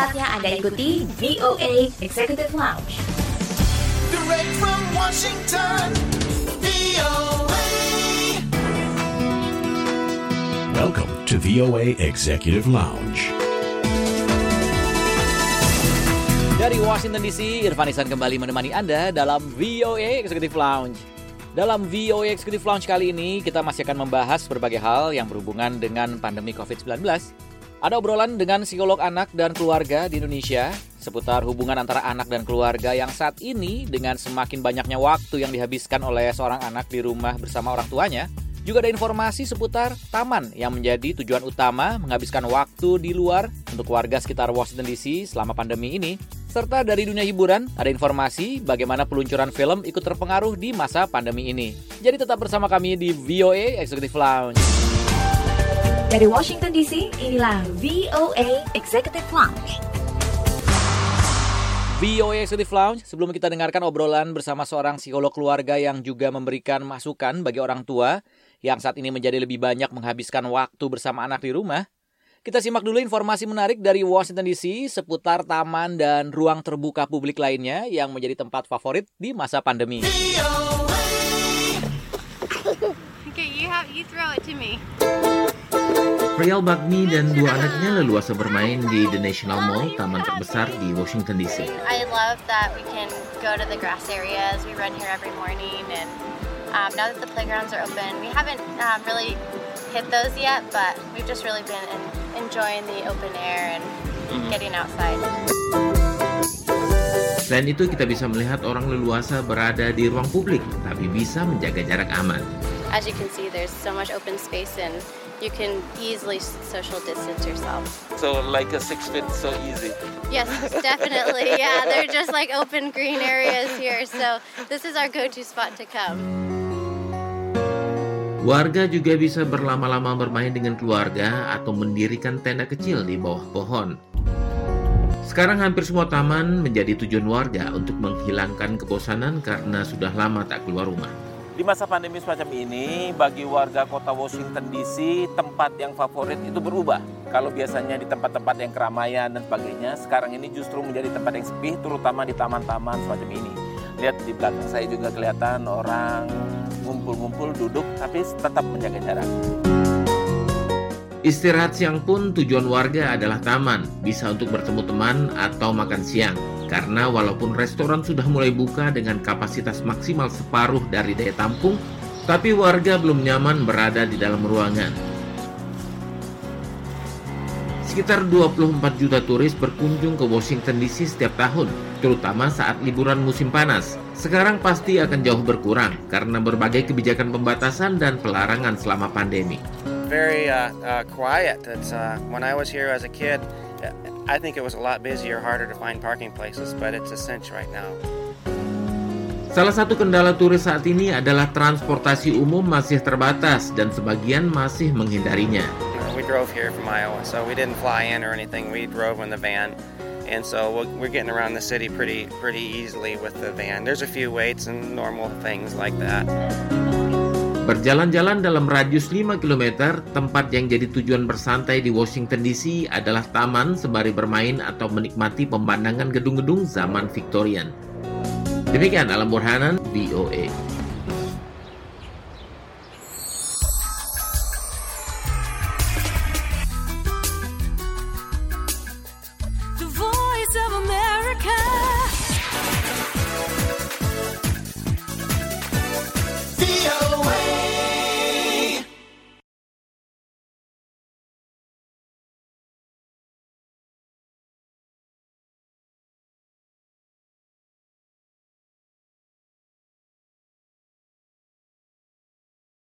Anda ikuti VOA Executive Lounge. Direct from Washington, VOA. Welcome to VOA Executive Lounge. Dari Washington DC, Irfan Isan kembali menemani Anda dalam VOA Executive Lounge. Dalam VOA Executive Lounge kali ini, kita masih akan membahas berbagai hal yang berhubungan dengan pandemi COVID-19. Ada obrolan dengan psikolog anak dan keluarga di Indonesia seputar hubungan antara anak dan keluarga yang saat ini dengan semakin banyaknya waktu yang dihabiskan oleh seorang anak di rumah bersama orang tuanya, juga ada informasi seputar taman yang menjadi tujuan utama menghabiskan waktu di luar untuk warga sekitar Washington DC selama pandemi ini. Serta dari dunia hiburan, ada informasi bagaimana peluncuran film ikut terpengaruh di masa pandemi ini. Jadi tetap bersama kami di VOA Executive Lounge. Dari Washington DC, inilah VOA Executive Lounge. VOA Executive Lounge, sebelum kita dengarkan obrolan bersama seorang psikolog keluarga yang juga memberikan masukan bagi orang tua yang saat ini menjadi lebih banyak menghabiskan waktu bersama anak di rumah, kita simak dulu informasi menarik dari Washington DC seputar taman dan ruang terbuka publik lainnya yang menjadi tempat favorit di masa pandemi. Okay, you have you throw it to me. Prial Bagmi dan dua anaknya leluasa bermain di The National Mall, taman terbesar di Washington DC. I love that we can go to the grass areas. We run here every morning, and um, now that the playgrounds are open, we haven't um, really hit those yet, but we've just really been in, enjoying the open air and getting outside. Selain itu, kita bisa melihat orang leluasa berada di ruang publik, tapi bisa menjaga jarak aman. As you can see, there's so much open space, and you can easily social distance yourself. So like a six feet, so easy. Yes, definitely. Yeah, they're just like open green areas here, so this is our go-to spot to come. Warga juga bisa berlama-lama bermain dengan keluarga atau mendirikan tenda kecil di bawah pohon. Sekarang hampir semua taman menjadi tujuan warga untuk menghilangkan kebosanan karena sudah lama tak keluar rumah. Di masa pandemi semacam ini, bagi warga kota Washington DC, tempat yang favorit itu berubah. Kalau biasanya di tempat-tempat yang keramaian dan sebagainya, sekarang ini justru menjadi tempat yang sepi, terutama di taman-taman semacam ini. Lihat di belakang saya juga kelihatan orang ngumpul-ngumpul duduk, tapi tetap menjaga jarak. Istirahat siang pun tujuan warga adalah taman, bisa untuk bertemu teman atau makan siang. Karena walaupun restoran sudah mulai buka dengan kapasitas maksimal separuh dari daya tampung, tapi warga belum nyaman berada di dalam ruangan. Sekitar 24 juta turis berkunjung ke Washington DC setiap tahun, terutama saat liburan musim panas. Sekarang pasti akan jauh berkurang karena berbagai kebijakan pembatasan dan pelarangan selama pandemi. Very uh, uh, quiet. It's uh, when I was here as a kid, I think it was a lot busier, harder to find parking places, but it's a cinch right now. Salah satu kendala turis saat ini adalah transportasi umum masih terbatas dan sebagian masih menghindarinya. We drove here from Iowa, so we didn't fly in or anything. We drove in the van, and so we're- we're getting around the city pretty pretty easily with the van. There's a few waits and normal things like that. Berjalan-jalan dalam radius 5 km, tempat yang jadi tujuan bersantai di Washington DC adalah taman sembari bermain atau menikmati pemandangan gedung-gedung zaman Victorian. Demikian Alam Burhanan, VOA.